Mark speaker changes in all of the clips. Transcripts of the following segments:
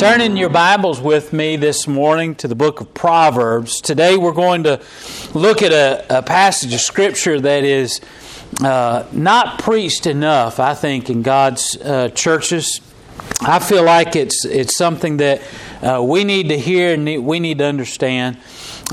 Speaker 1: Turn in your Bibles with me this morning to the book of Proverbs. Today we're going to look at a, a passage of Scripture that is uh, not preached enough, I think, in God's uh, churches. I feel like it's it's something that uh, we need to hear and we need to understand.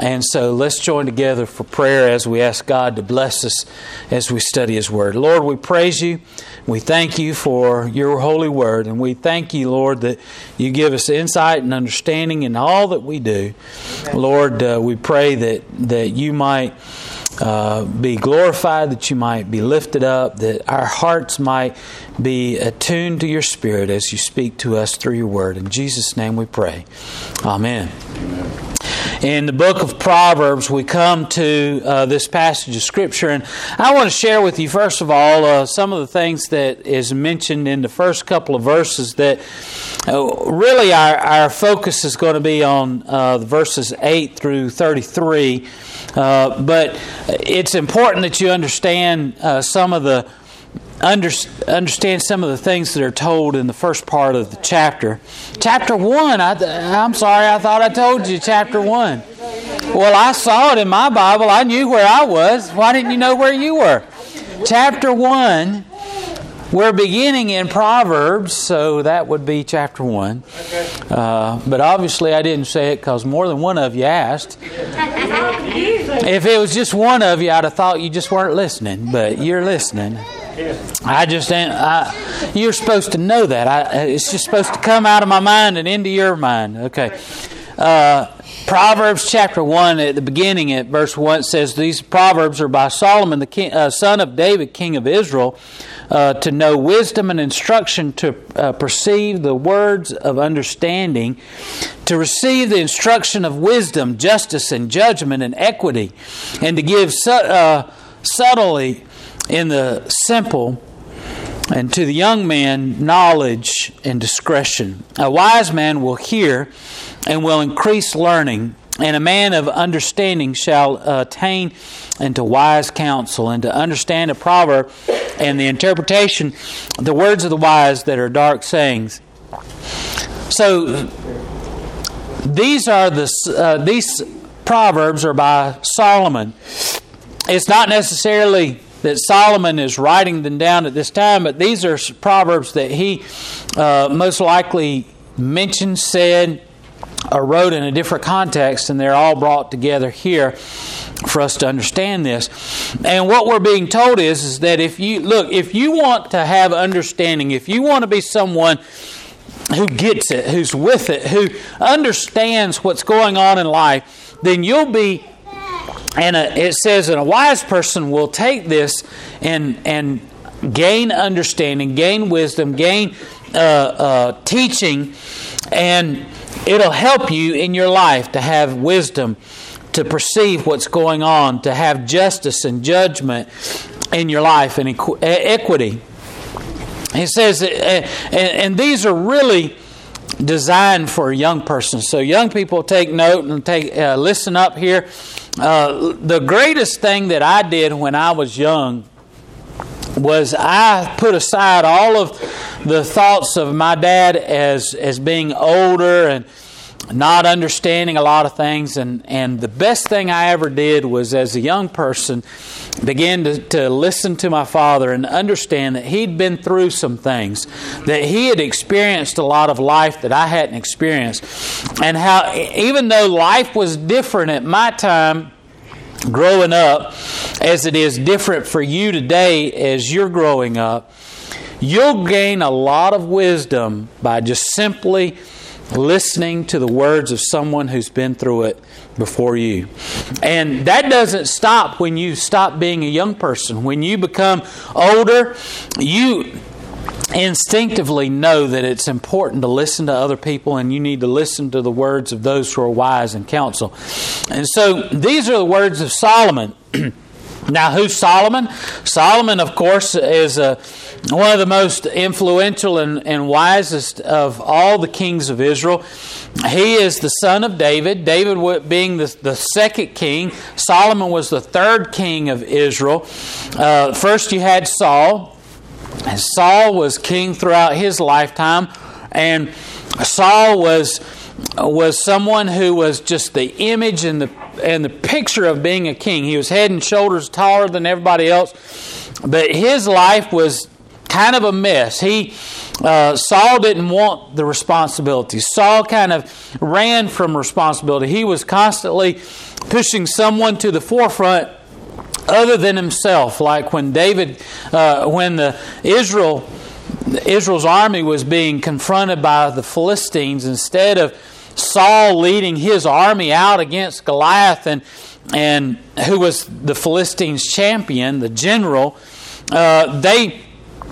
Speaker 1: And so let's join together for prayer as we ask God to bless us as we study His Word. Lord, we praise you. We thank you for your holy word, and we thank you, Lord, that you give us insight and understanding in all that we do. Lord, uh, we pray that, that you might uh, be glorified, that you might be lifted up, that our hearts might be attuned to your spirit as you speak to us through your word. In Jesus' name we pray. Amen. Amen in the book of Proverbs, we come to uh, this passage of Scripture, and I want to share with you, first of all, uh, some of the things that is mentioned in the first couple of verses that uh, really our, our focus is going to be on uh, verses 8 through 33. Uh, but it's important that you understand uh, some of the under, understand some of the things that are told in the first part of the chapter. Chapter 1, I, I'm sorry, I thought I told you chapter 1. Well, I saw it in my Bible. I knew where I was. Why didn't you know where you were? Chapter 1, we're beginning in Proverbs, so that would be chapter 1. Uh, but obviously, I didn't say it because more than one of you asked. If it was just one of you, I'd have thought you just weren't listening, but you're listening. I just I, you're supposed to know that. I, it's just supposed to come out of my mind and into your mind. Okay. Uh, Proverbs chapter 1 at the beginning at verse 1 says these proverbs are by Solomon the king, uh, son of David king of Israel uh, to know wisdom and instruction to uh, perceive the words of understanding to receive the instruction of wisdom justice and judgment and equity and to give su- uh, subtly in the simple, and to the young man, knowledge and discretion. A wise man will hear and will increase learning, and a man of understanding shall attain into wise counsel, and to understand a proverb and the interpretation, the words of the wise that are dark sayings. So, these are the uh, these proverbs are by Solomon. It's not necessarily that Solomon is writing them down at this time, but these are proverbs that he uh, most likely mentioned, said, or wrote in a different context, and they're all brought together here for us to understand this. And what we're being told is, is that if you look, if you want to have understanding, if you want to be someone who gets it, who's with it, who understands what's going on in life, then you'll be and a, it says that a wise person will take this and and gain understanding, gain wisdom, gain uh, uh, teaching, and it'll help you in your life to have wisdom, to perceive what's going on, to have justice and judgment in your life and equ- equity. It says, uh, and, and these are really designed for a young person. So young people take note and take uh, listen up here. Uh, the greatest thing that I did when I was young was I put aside all of the thoughts of my dad as as being older and not understanding a lot of things and and the best thing I ever did was as a young person begin to, to listen to my father and understand that he'd been through some things that he had experienced a lot of life that I hadn't experienced and how even though life was different at my time growing up as it is different for you today as you're growing up you'll gain a lot of wisdom by just simply listening to the words of someone who's been through it before you. And that doesn't stop when you stop being a young person. When you become older, you instinctively know that it's important to listen to other people and you need to listen to the words of those who are wise in counsel. And so these are the words of Solomon. now, who's Solomon? Solomon, of course, is uh, one of the most influential and, and wisest of all the kings of Israel. He is the son of David, David being the, the second king. Solomon was the third king of Israel. Uh, first, you had Saul. And Saul was king throughout his lifetime, and Saul was was someone who was just the image and the and the picture of being a king. He was head and shoulders taller than everybody else, but his life was kind of a mess. He uh, Saul didn't want the responsibility. Saul kind of ran from responsibility. He was constantly pushing someone to the forefront other than himself. Like when David, uh, when the Israel, Israel's army was being confronted by the Philistines, instead of Saul leading his army out against Goliath and and who was the Philistines' champion, the general, uh, they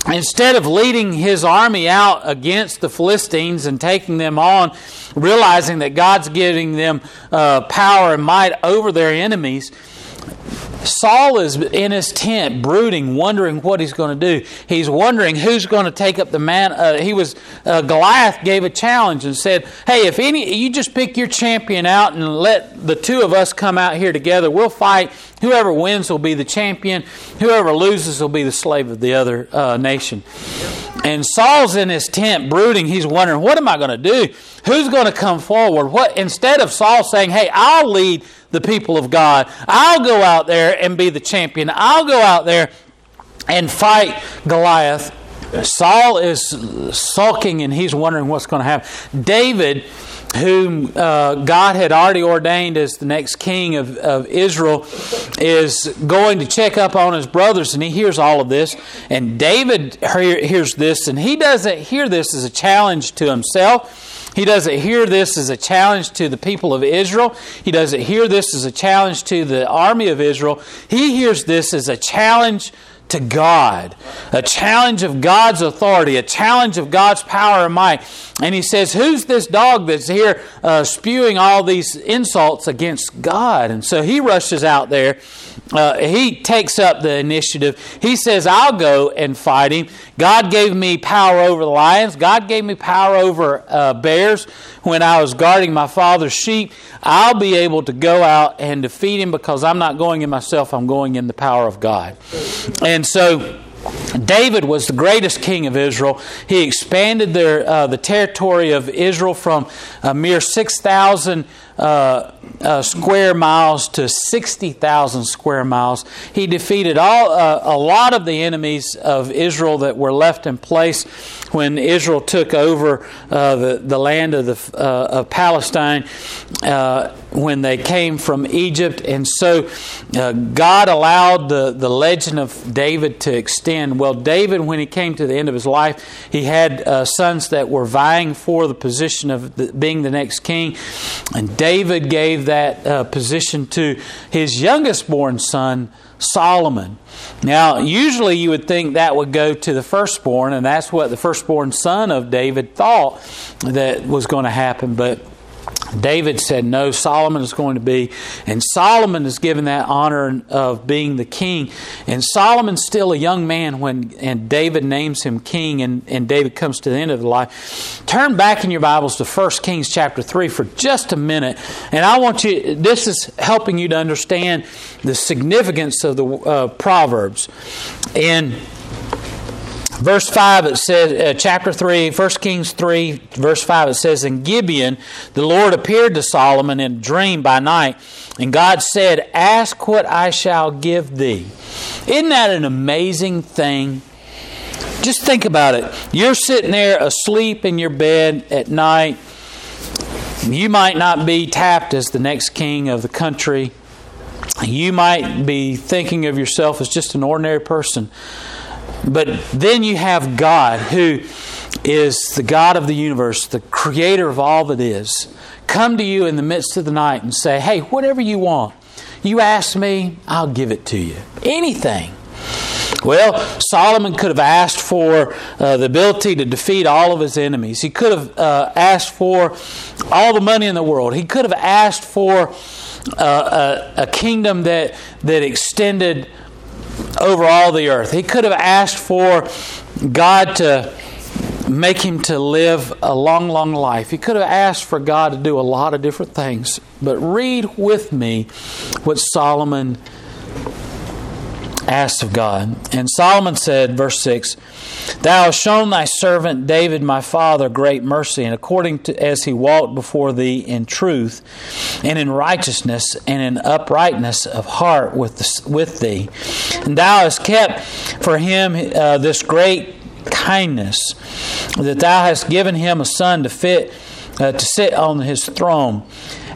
Speaker 1: instead of leading his army out against the Philistines and taking them on, realizing that God's giving them uh, power and might over their enemies Saul is in his tent, brooding, wondering what he's going to do. He's wondering who's going to take up the man. Uh, he was uh, Goliath gave a challenge and said, "Hey, if any, you just pick your champion out and let the two of us come out here together. We'll fight. Whoever wins will be the champion. Whoever loses will be the slave of the other uh, nation." And Saul's in his tent, brooding. He's wondering, "What am I going to do? Who's going to come forward?" What instead of Saul saying, "Hey, I'll lead." The people of God. I'll go out there and be the champion. I'll go out there and fight Goliath. Saul is sulking and he's wondering what's going to happen. David, whom uh, God had already ordained as the next king of, of Israel, is going to check up on his brothers and he hears all of this. And David hears this and he doesn't hear this as a challenge to himself. He doesn't hear this as a challenge to the people of Israel. He doesn't hear this as a challenge to the army of Israel. He hears this as a challenge to God, a challenge of God's authority, a challenge of God's power and might. And he says, Who's this dog that's here uh, spewing all these insults against God? And so he rushes out there uh, he takes up the initiative. He says, I'll go and fight him. God gave me power over the lions. God gave me power over uh, bears when I was guarding my father's sheep. I'll be able to go out and defeat him because I'm not going in myself, I'm going in the power of God. And so. David was the greatest king of Israel. He expanded their, uh, the territory of Israel from a mere 6,000 uh, uh, square miles to 60,000 square miles. He defeated all uh, a lot of the enemies of Israel that were left in place when Israel took over uh, the, the land of, the, uh, of Palestine uh, when they came from Egypt. And so God allowed the, the legend of David to extend. Well, David, when he came to the end of his life, he had sons that were vying for the position of the, being the next king. And David gave that uh, position to his youngest born son, Solomon. Now, usually you would think that would go to the firstborn, and that's what the firstborn son of David thought that was going to happen. But David said, No, Solomon is going to be. And Solomon is given that honor of being the king. And Solomon's still a young man when and David names him king and, and David comes to the end of the life. Turn back in your Bibles to 1 Kings chapter 3 for just a minute. And I want you, this is helping you to understand the significance of the uh, Proverbs. And Verse 5, it says, uh, chapter 3, 1 Kings 3, verse 5, it says, In Gibeon, the Lord appeared to Solomon in a dream by night, and God said, Ask what I shall give thee. Isn't that an amazing thing? Just think about it. You're sitting there asleep in your bed at night. You might not be tapped as the next king of the country. You might be thinking of yourself as just an ordinary person. But then you have God, who is the God of the universe, the creator of all that is, come to you in the midst of the night and say, Hey, whatever you want, you ask me, I'll give it to you. Anything. Well, Solomon could have asked for uh, the ability to defeat all of his enemies. He could have uh, asked for all the money in the world. He could have asked for uh, a, a kingdom that, that extended over all the earth. He could have asked for God to make him to live a long, long life. He could have asked for God to do a lot of different things. But read with me what Solomon asked of God. And Solomon said, verse 6, Thou hast shown thy servant David my father great mercy, and according to as he walked before thee in truth, and in righteousness, and in uprightness of heart with, with thee. And thou hast kept for him uh, this great kindness, that thou hast given him a son to fit uh, to sit on his throne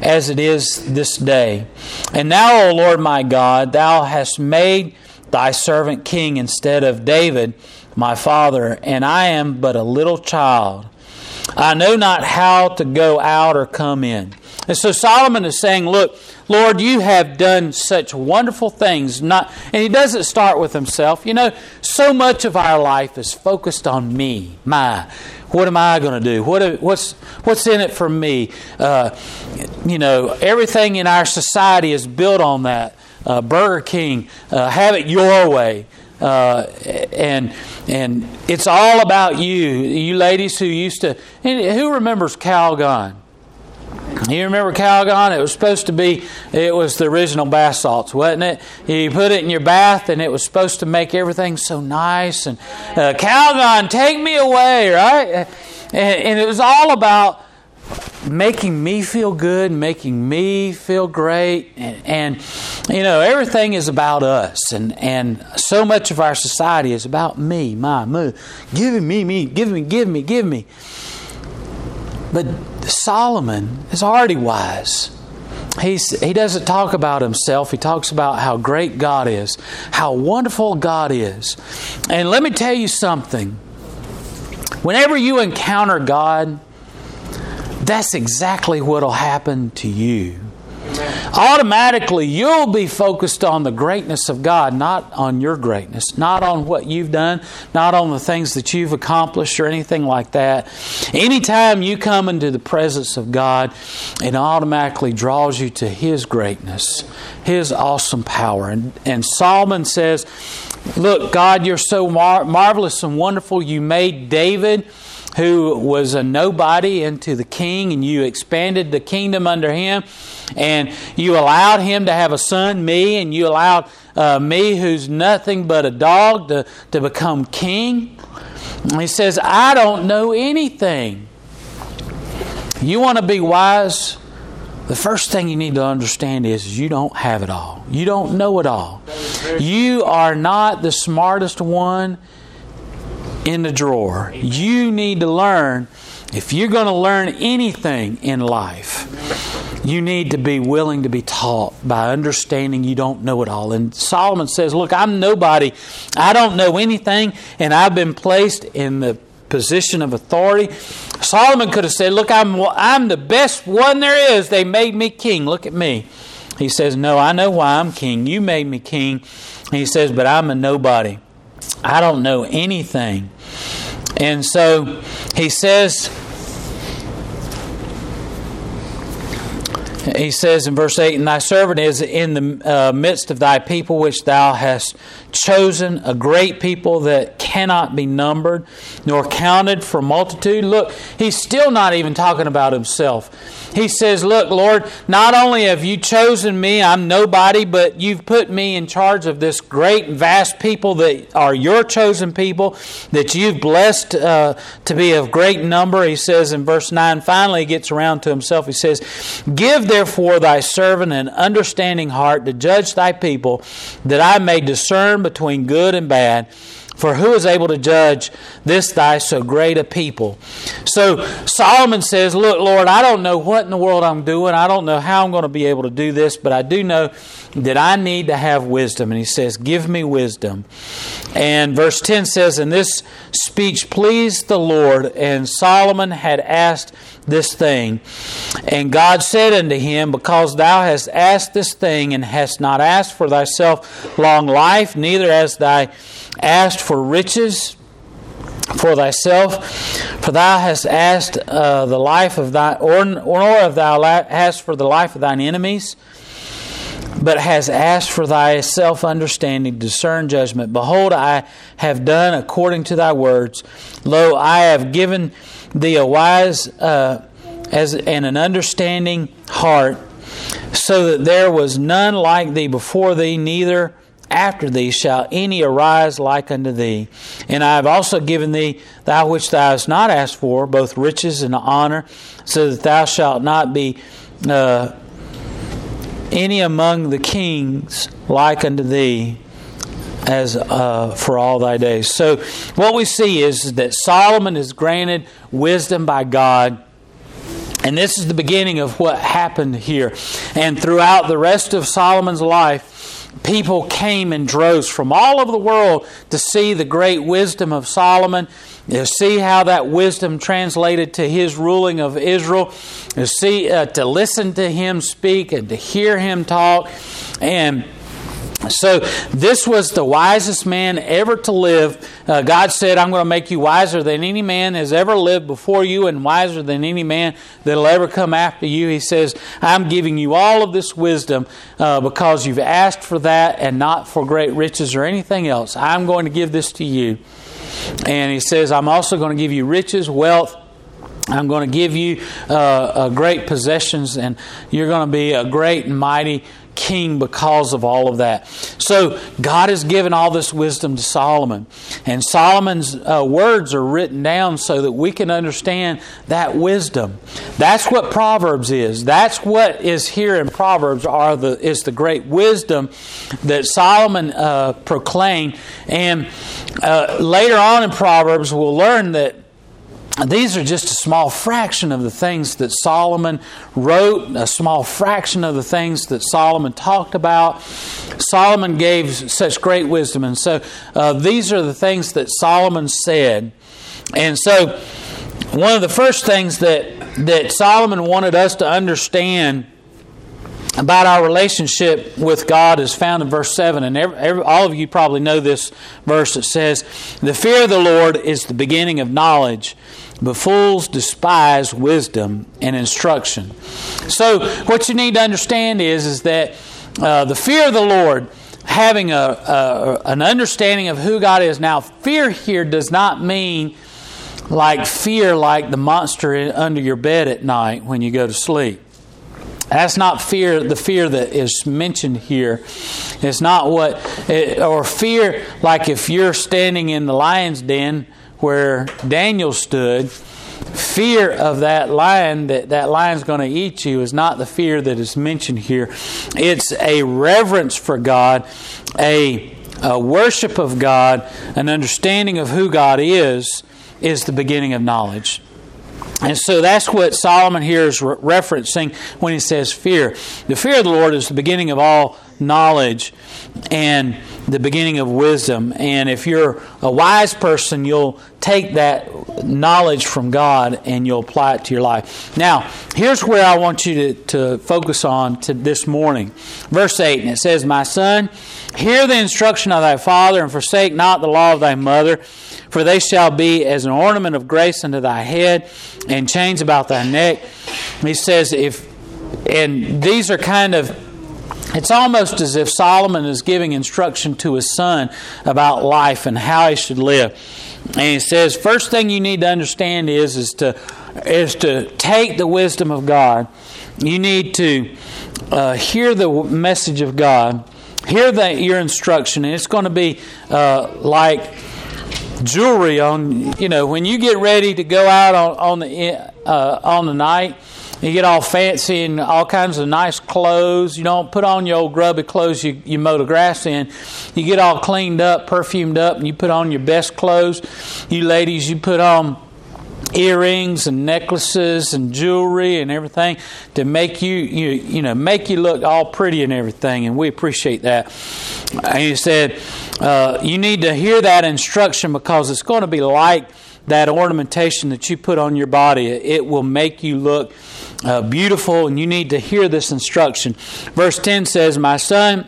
Speaker 1: as it is this day. And now, O Lord my God, thou hast made thy servant king instead of David, my father, and I am but a little child. I know not how to go out or come in. And so Solomon is saying, Look, Lord, you have done such wonderful things. Not, and he doesn't start with himself. You know, so much of our life is focused on me, my. What am I going to do? What, what's, what's in it for me? Uh, you know, everything in our society is built on that uh, Burger King, uh, have it your way. Uh, and and it's all about you. You ladies who used to, who remembers Calgon? You remember Calgon? It was supposed to be, it was the original bath salts, wasn't it? You put it in your bath and it was supposed to make everything so nice. And uh, Calgon, take me away, right? And, and it was all about making me feel good, making me feel great, and, and, you know everything is about us, and and so much of our society is about me, my, me, give me, me, give me, give me, give me. But Solomon is already wise. He's, he doesn't talk about himself. He talks about how great God is, how wonderful God is. And let me tell you something. Whenever you encounter God, that's exactly what will happen to you. Automatically, you'll be focused on the greatness of God, not on your greatness, not on what you've done, not on the things that you've accomplished or anything like that. Anytime you come into the presence of God, it automatically draws you to His greatness, His awesome power. And, and Solomon says, Look, God, you're so mar- marvelous and wonderful. You made David who was a nobody into the king, and you expanded the kingdom under him, and you allowed him to have a son, me, and you allowed uh, me, who's nothing but a dog, to, to become king. And he says, I don't know anything. You want to be wise? The first thing you need to understand is you don't have it all. You don't know it all. You are not the smartest one in the drawer. You need to learn, if you're going to learn anything in life, you need to be willing to be taught by understanding you don't know it all. And Solomon says, Look, I'm nobody. I don't know anything, and I've been placed in the position of authority. Solomon could have said, Look, I'm, I'm the best one there is. They made me king. Look at me. He says, No, I know why I'm king. You made me king. He says, But I'm a nobody. I don't know anything. And so he says, he says in verse 8, And thy servant is in the uh, midst of thy people, which thou hast chosen, a great people that cannot be numbered, nor counted for multitude. Look, he's still not even talking about himself. He says, Look, Lord, not only have you chosen me, I'm nobody, but you've put me in charge of this great, vast people that are your chosen people, that you've blessed uh, to be of great number. He says in verse 9, finally, he gets around to himself. He says, Give therefore thy servant an understanding heart to judge thy people, that I may discern between good and bad. For who is able to judge this thy so great a people? So Solomon says, Look, Lord, I don't know what in the world I'm doing. I don't know how I'm going to be able to do this, but I do know that I need to have wisdom. And he says, Give me wisdom. And verse 10 says, And this speech pleased the Lord, and Solomon had asked this thing. And God said unto him, Because thou hast asked this thing, and hast not asked for thyself long life, neither as thy asked for riches for thyself, for thou hast asked uh, the life of thy, or, nor have thou asked for the life of thine enemies, but has asked for thy self understanding, discern judgment. Behold, I have done according to thy words. Lo, I have given thee a wise uh, as and an understanding heart, so that there was none like thee before thee, neither after thee shall any arise like unto thee. And I have also given thee that which thou hast not asked for, both riches and honor, so that thou shalt not be uh, any among the kings like unto thee as uh, for all thy days. So, what we see is that Solomon is granted wisdom by God. And this is the beginning of what happened here. And throughout the rest of Solomon's life, people came in droves from all over the world to see the great wisdom of Solomon to see how that wisdom translated to his ruling of Israel. to see, uh, to listen to him speak and to hear him talk. And so, this was the wisest man ever to live. Uh, God said, I'm going to make you wiser than any man has ever lived before you and wiser than any man that'll ever come after you. He says, I'm giving you all of this wisdom uh, because you've asked for that and not for great riches or anything else. I'm going to give this to you. And he says, I'm also going to give you riches, wealth. I'm going to give you uh, uh, great possessions, and you're going to be a great and mighty king because of all of that. So God has given all this wisdom to Solomon, and Solomon's uh, words are written down so that we can understand that wisdom. That's what Proverbs is. That's what is here in Proverbs are the is the great wisdom that Solomon uh, proclaimed. And uh, later on in Proverbs, we'll learn that these are just a small fraction of the things that Solomon wrote, a small fraction of the things that Solomon talked about. Solomon gave such great wisdom. And so uh, these are the things that Solomon said. And so one of the first things that, that Solomon wanted us to understand about our relationship with God is found in verse 7. And every, every, all of you probably know this verse that says, The fear of the Lord is the beginning of knowledge but fools despise wisdom and instruction. So, what you need to understand is, is that uh, the fear of the Lord, having a, a, an understanding of who God is. Now, fear here does not mean like fear, like the monster under your bed at night when you go to sleep. That's not fear, the fear that is mentioned here. It's not what, or fear like if you're standing in the lion's den where Daniel stood, fear of that lion, that that lion's going to eat you, is not the fear that is mentioned here. It's a reverence for God, a, a worship of God, an understanding of who God is, is the beginning of knowledge. And so that's what Solomon here is re- referencing when he says fear. The fear of the Lord is the beginning of all knowledge. And the beginning of wisdom. And if you're a wise person, you'll take that knowledge from God and you'll apply it to your life. Now, here's where I want you to, to focus on to this morning. Verse 8, and it says, My son, hear the instruction of thy father, and forsake not the law of thy mother, for they shall be as an ornament of grace unto thy head, and chains about thy neck. He says, if and these are kind of it's almost as if Solomon is giving instruction to his son about life and how he should live. And he says, first thing you need to understand is, is to is to take the wisdom of God. You need to uh, hear the message of God, hear that your instruction, and it's going to be uh, like jewelry on. You know, when you get ready to go out on, on the uh, on the night you get all fancy and all kinds of nice clothes. You don't put on your old grubby clothes you, you mow the grass in. You get all cleaned up, perfumed up, and you put on your best clothes. You ladies, you put on earrings and necklaces and jewelry and everything to make you you you know make you look all pretty and everything and we appreciate that and he said uh, you need to hear that instruction because it's going to be like that ornamentation that you put on your body it will make you look uh, beautiful, and you need to hear this instruction. Verse 10 says, My son,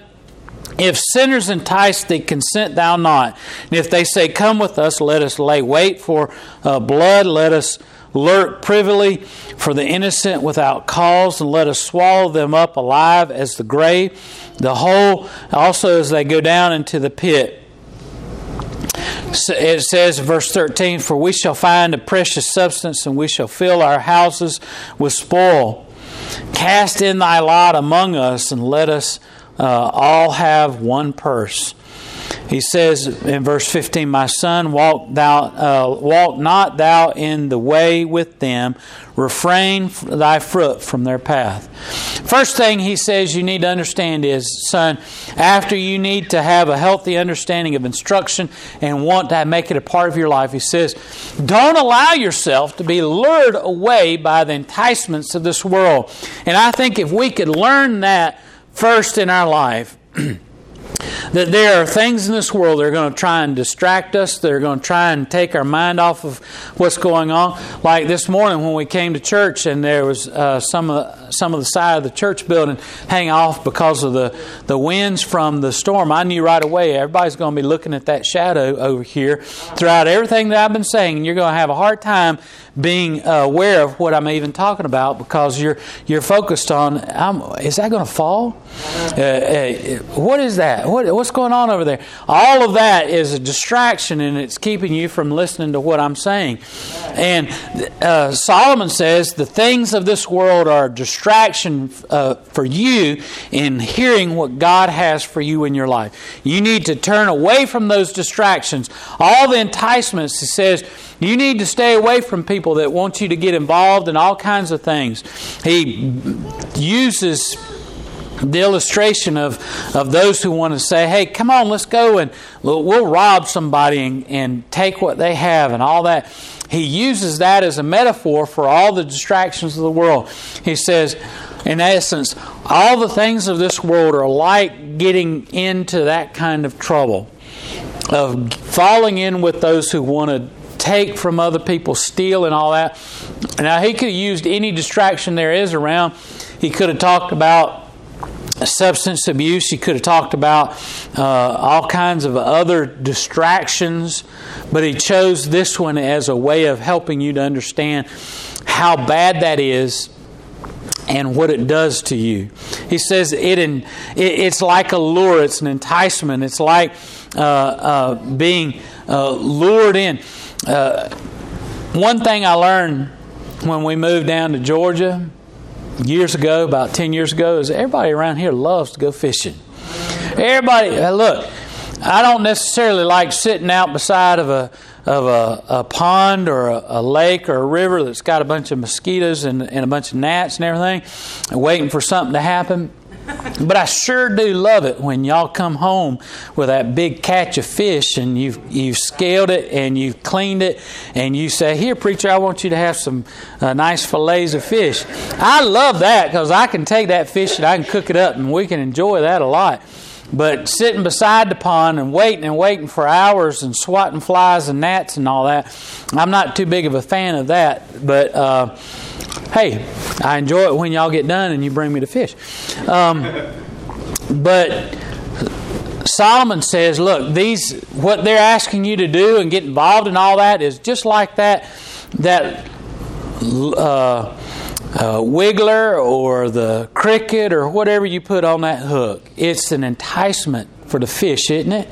Speaker 1: If sinners entice thee, consent thou not. And if they say, Come with us, let us lay wait for uh, blood, let us lurk privily for the innocent without cause, and let us swallow them up alive as the grave, the whole also as they go down into the pit. It says, verse 13, For we shall find a precious substance, and we shall fill our houses with spoil. Cast in thy lot among us, and let us uh, all have one purse. He says in verse 15, My son, walk, thou, uh, walk not thou in the way with them, refrain thy foot from their path. First thing he says you need to understand is, son, after you need to have a healthy understanding of instruction and want to make it a part of your life, he says, don't allow yourself to be lured away by the enticements of this world. And I think if we could learn that first in our life, that there are things in this world that are going to try and distract us, that are going to try and take our mind off of what's going on. Like this morning when we came to church and there was uh, some of some of the side of the church building hang off because of the, the winds from the storm, I knew right away everybody's going to be looking at that shadow over here throughout everything that I've been saying, and you're going to have a hard time being aware of what I'm even talking about because you're you're focused on is that going to fall? Uh, uh, what is that? What, what's going on over there? All of that is a distraction and it's keeping you from listening to what I'm saying. And uh, Solomon says the things of this world are a distraction uh, for you in hearing what God has for you in your life. You need to turn away from those distractions. All the enticements, he says, you need to stay away from people that want you to get involved in all kinds of things. He uses the illustration of, of those who want to say, hey, come on, let's go and we'll rob somebody and, and take what they have and all that. He uses that as a metaphor for all the distractions of the world. He says, in essence, all the things of this world are like getting into that kind of trouble of falling in with those who want to take from other people, steal, and all that. Now, he could have used any distraction there is around. He could have talked about substance abuse. He could have talked about uh, all kinds of other distractions, but he chose this one as a way of helping you to understand how bad that is and what it does to you. He says it, in, it it's like a lure, it's an enticement, it's like uh, uh, being uh, lured in. Uh, one thing I learned when we moved down to Georgia years ago, about 10 years ago, is everybody around here loves to go fishing. Everybody, uh, look, I don't necessarily like sitting out beside of a of a, a pond or a, a, lake or a river that's got a bunch of mosquitoes and, and a bunch of gnats and everything, and waiting for something to happen. But I sure do love it when y'all come home with that big catch of fish and you've you've scaled it and you've cleaned it and you say, "Here, preacher, I want you to have some uh, nice fillets of fish." I love that because I can take that fish and I can cook it up and we can enjoy that a lot. But sitting beside the pond and waiting and waiting for hours and swatting flies and gnats and all that, I'm not too big of a fan of that. But uh, hey, I enjoy it when y'all get done and you bring me the fish. Um, but Solomon says, look, these what they're asking you to do and get involved in all that is just like that that uh, uh, wiggler or the cricket or whatever you put on that hook. It's an enticement for the fish, isn't it?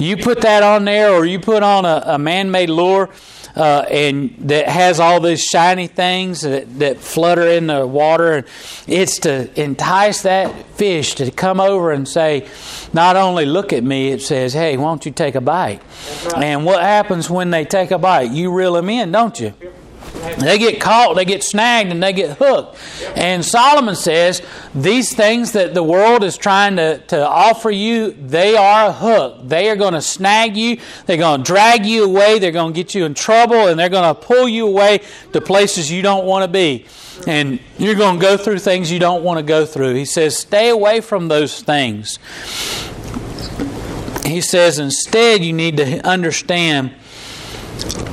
Speaker 1: You put that on there, or you put on a, a man-made lure uh, and that has all these shiny things that, that flutter in the water. And it's to entice that fish to come over and say, not only look at me, it says, hey, won't you take a bite? Right. And what happens when they take a bite? You reel them in, don't you? They get caught, they get snagged, and they get hooked. And Solomon says these things that the world is trying to, to offer you, they are a hook. They are going to snag you, they're going to drag you away, they're going to get you in trouble, and they're going to pull you away to places you don't want to be. And you're going to go through things you don't want to go through. He says, stay away from those things. He says, instead, you need to understand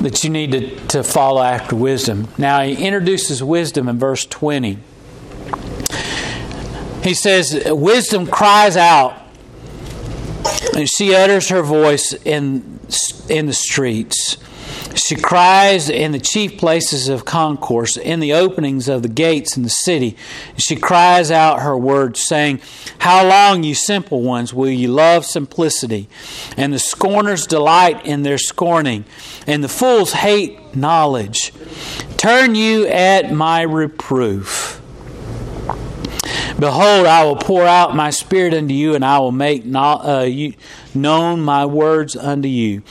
Speaker 1: that you need to, to follow after wisdom. Now, he introduces wisdom in verse 20. He says, Wisdom cries out and she utters her voice in, in the streets. She cries in the chief places of concourse, in the openings of the gates in the city. She cries out her words, saying, How long, you simple ones, will you love simplicity? And the scorners delight in their scorning, and the fools hate knowledge. Turn you at my reproof. Behold, I will pour out my spirit unto you, and I will make uh, you, known my words unto you.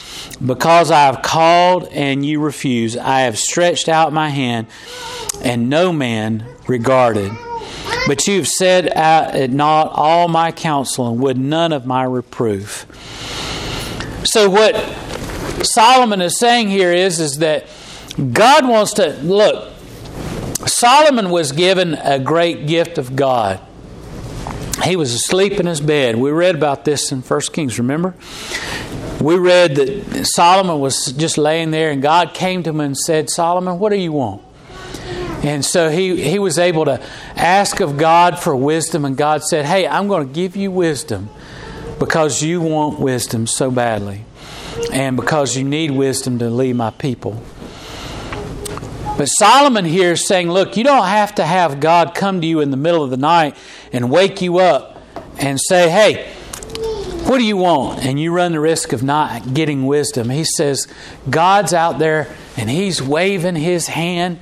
Speaker 1: Because I have called and you refuse, I have stretched out my hand, and no man regarded. But you have said at not all my counsel, and would none of my reproof. So what Solomon is saying here is, is that God wants to look. Solomon was given a great gift of God. He was asleep in his bed. We read about this in 1 Kings, remember? We read that Solomon was just laying there and God came to him and said, Solomon, what do you want? And so he, he was able to ask of God for wisdom, and God said, Hey, I'm going to give you wisdom because you want wisdom so badly, and because you need wisdom to lead my people. But Solomon here is saying, look, you don't have to have God come to you in the middle of the night and wake you up and say, hey, what do you want? And you run the risk of not getting wisdom. He says, God's out there and He's waving His hand.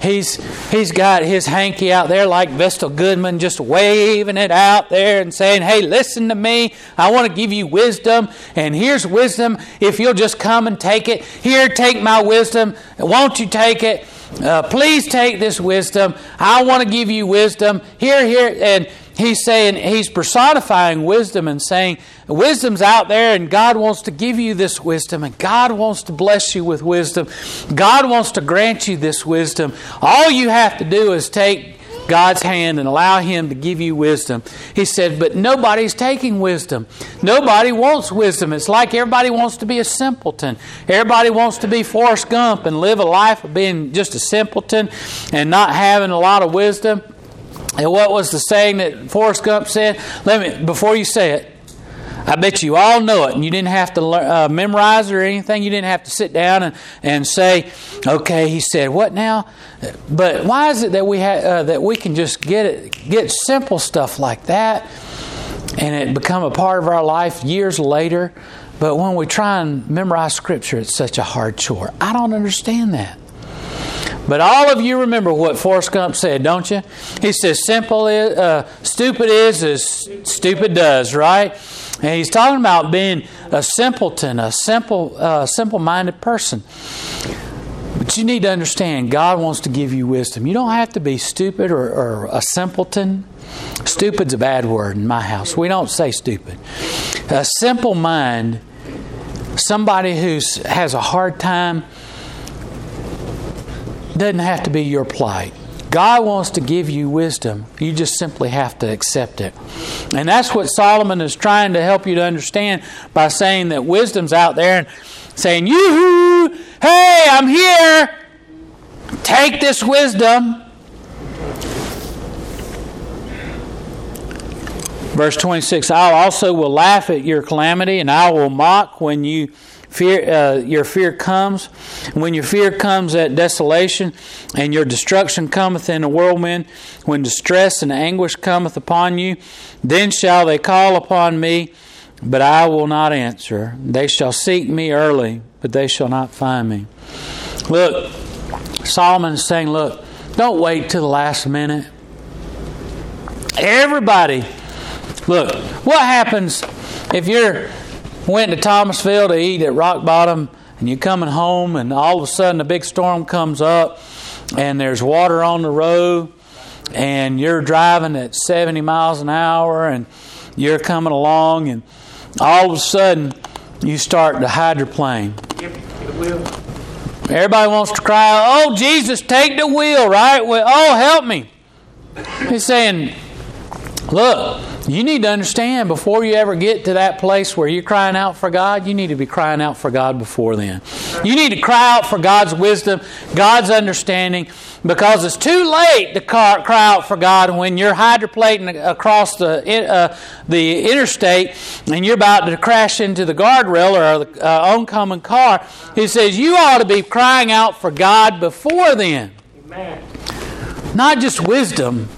Speaker 1: He's, he's got his hanky out there like Vestal Goodman, just waving it out there and saying, Hey, listen to me. I want to give you wisdom. And here's wisdom if you'll just come and take it. Here, take my wisdom. Won't you take it? Uh, please take this wisdom. I want to give you wisdom. Here, here. And he's saying, he's personifying wisdom and saying, wisdom's out there and God wants to give you this wisdom and God wants to bless you with wisdom. God wants to grant you this wisdom. All you have to do is take God's hand and allow Him to give you wisdom. He said, But nobody's taking wisdom. Nobody wants wisdom. It's like everybody wants to be a simpleton. Everybody wants to be Forrest Gump and live a life of being just a simpleton and not having a lot of wisdom. And what was the saying that Forrest Gump said? Let me, before you say it, I bet you all know it, and you didn't have to learn, uh, memorize it or anything. You didn't have to sit down and, and say, "Okay," he said, "What now?" But why is it that we ha- uh, that we can just get it, get simple stuff like that, and it become a part of our life years later? But when we try and memorize Scripture, it's such a hard chore. I don't understand that. But all of you remember what Forrest Gump said, don't you? He says, "Simple is, uh, stupid is as stupid does." Right? And he's talking about being a simpleton, a simple, uh, simple-minded person. But you need to understand, God wants to give you wisdom. You don't have to be stupid or, or a simpleton. Stupid's a bad word in my house. We don't say stupid. A simple mind, somebody who has a hard time, doesn't have to be your plight. God wants to give you wisdom. You just simply have to accept it. And that's what Solomon is trying to help you to understand by saying that wisdom's out there and saying, Yoo-hoo! Hey, I'm here! Take this wisdom. Verse 26 I also will laugh at your calamity, and I will mock when you fear, uh, your fear comes. When your fear comes at desolation, and your destruction cometh in a whirlwind, when distress and anguish cometh upon you, then shall they call upon me, but I will not answer. They shall seek me early, but they shall not find me. Look, Solomon is saying, look, don't wait till the last minute. Everybody, look, what happens if you're went to Thomasville to eat at Rock Bottom, and you're coming home, and all of a sudden a big storm comes up, and there's water on the road, and you're driving at 70 miles an hour, and you're coming along, and all of a sudden you start to hydroplane. Everybody wants to cry, Oh, Jesus, take the wheel, right? Well, oh, help me. He's saying, Look, You need to understand before you ever get to that place where you're crying out for God, you need to be crying out for God before then. You need to cry out for God's wisdom, God's understanding, because it's too late to cry out for God when you're hydroplating across the uh, the interstate and you're about to crash into the guardrail or the uh, oncoming car. He says you ought to be crying out for God before then. Amen. Not just wisdom,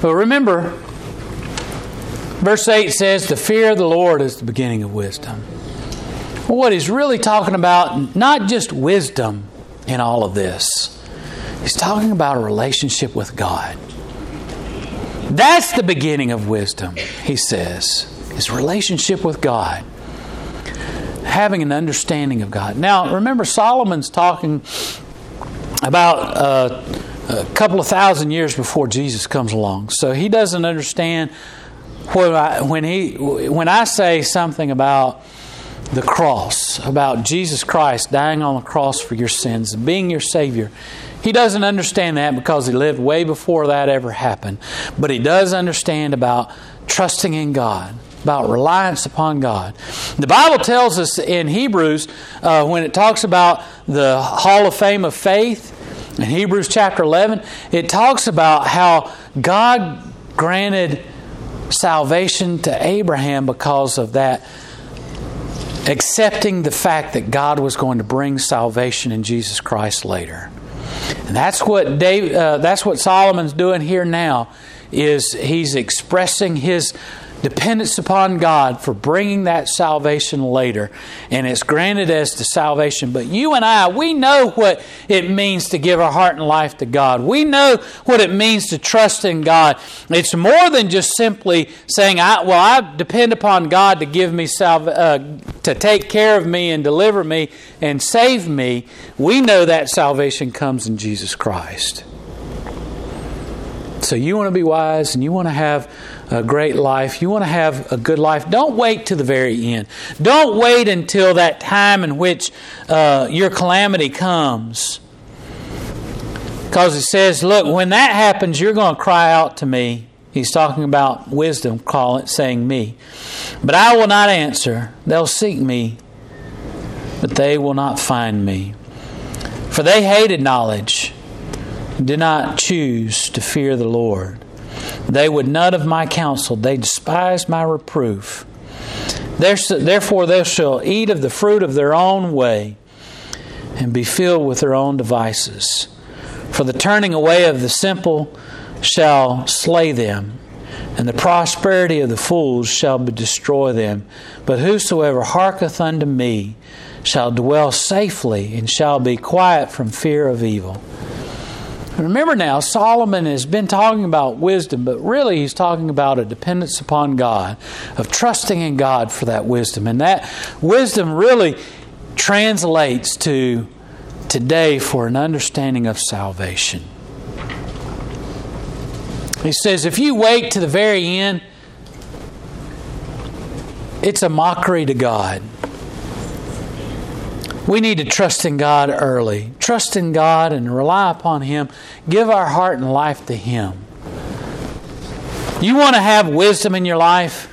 Speaker 1: but remember, Verse 8 says, The fear of the Lord is the beginning of wisdom. what he's really talking about, not just wisdom in all of this, he's talking about a relationship with God. That's the beginning of wisdom, he says, his relationship with God. Having an understanding of God. Now, remember, Solomon's talking about uh, a couple of thousand years before Jesus comes along. So he doesn't understand I, when he when I say something about the cross, about Jesus Christ dying on the cross for your sins, being your Savior, he doesn't understand that because he lived way before that ever happened. But he does understand about trusting in God, about reliance upon God. The Bible tells us in Hebrews, uh, when it talks about the Hall of Fame of Faith, in Hebrews chapter 11, it talks about how God granted salvation to Abraham because of that accepting the fact that God was going to bring salvation in Jesus Christ later. And that's what Dave, uh, that's what Solomon's doing here now is he's expressing his dependence upon God for bringing that salvation later. And it's granted as the salvation. But you and I, we know what it means to give our heart and life to God. We know what it means to trust in God. It's more than just simply saying, I, well, I depend upon God to give me salvation, uh, to take care of me and deliver me and save me. We know that salvation comes in Jesus Christ. So you want to be wise and you want to have a great life, you want to have a good life, don't wait to the very end. Don't wait until that time in which uh, your calamity comes. Because it says, look, when that happens, you're going to cry out to me. He's talking about wisdom, call it, saying me. But I will not answer. They'll seek me, but they will not find me. For they hated knowledge, did not choose to fear the Lord. They would none of my counsel. They despised my reproof. Therefore, they shall eat of the fruit of their own way and be filled with their own devices. For the turning away of the simple shall slay them, and the prosperity of the fools shall destroy them. But whosoever hearketh unto me shall dwell safely and shall be quiet from fear of evil. Remember now, Solomon has been talking about wisdom, but really he's talking about a dependence upon God, of trusting in God for that wisdom. And that wisdom really translates to today for an understanding of salvation. He says, if you wait to the very end, it's a mockery to God. We need to trust in God early. Trust in God and rely upon Him. Give our heart and life to Him. You want to have wisdom in your life?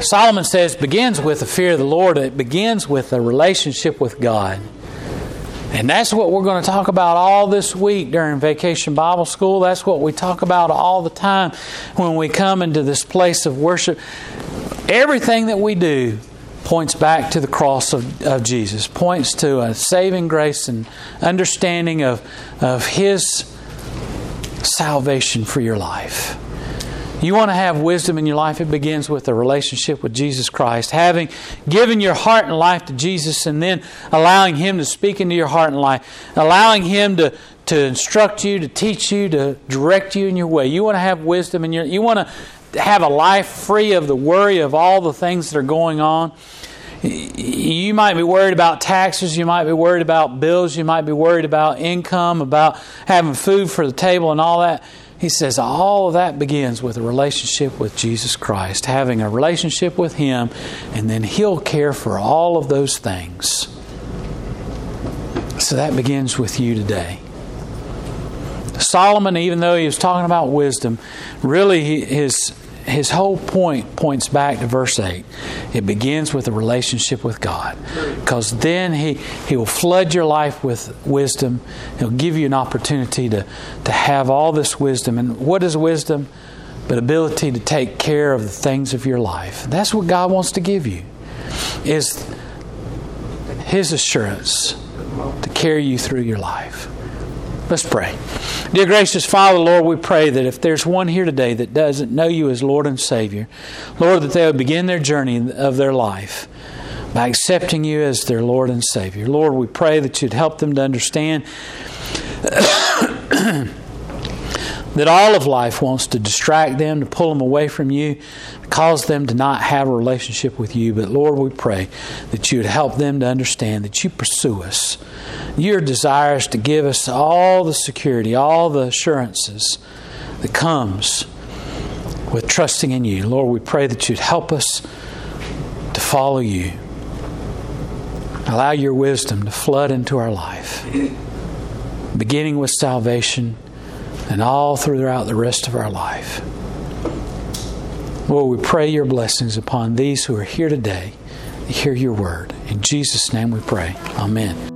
Speaker 1: Solomon says begins with the fear of the Lord. It begins with a relationship with God. And that's what we're going to talk about all this week during Vacation Bible School. That's what we talk about all the time when we come into this place of worship. Everything that we do points back to the cross of, of Jesus, points to a saving grace and understanding of, of His salvation for your life. You want to have wisdom in your life, it begins with a relationship with Jesus Christ. Having given your heart and life to Jesus and then allowing Him to speak into your heart and life, allowing Him to, to instruct you, to teach you, to direct you in your way. You want to have wisdom in your you want to have a life free of the worry of all the things that are going on. You might be worried about taxes, you might be worried about bills, you might be worried about income, about having food for the table and all that. He says all of that begins with a relationship with Jesus Christ, having a relationship with Him, and then He'll care for all of those things. So that begins with you today. Solomon, even though he was talking about wisdom, really his his whole point points back to verse 8. It begins with a relationship with God. Because then he, he will flood your life with wisdom. He'll give you an opportunity to, to have all this wisdom. And what is wisdom? But ability to take care of the things of your life. That's what God wants to give you. Is his assurance to carry you through your life. Let's pray. Dear gracious Father, Lord, we pray that if there's one here today that doesn't know you as Lord and Savior, Lord, that they would begin their journey of their life by accepting you as their Lord and Savior. Lord, we pray that you'd help them to understand that all of life wants to distract them, to pull them away from you, cause them to not have a relationship with you. But Lord, we pray that you would help them to understand that you pursue us. Your desire is to give us all the security, all the assurances that comes with trusting in you. Lord, we pray that you'd help us to follow you. Allow your wisdom to flood into our life, beginning with salvation and all throughout the rest of our life. Lord, we pray your blessings upon these who are here today to hear your word. In Jesus' name we pray. Amen.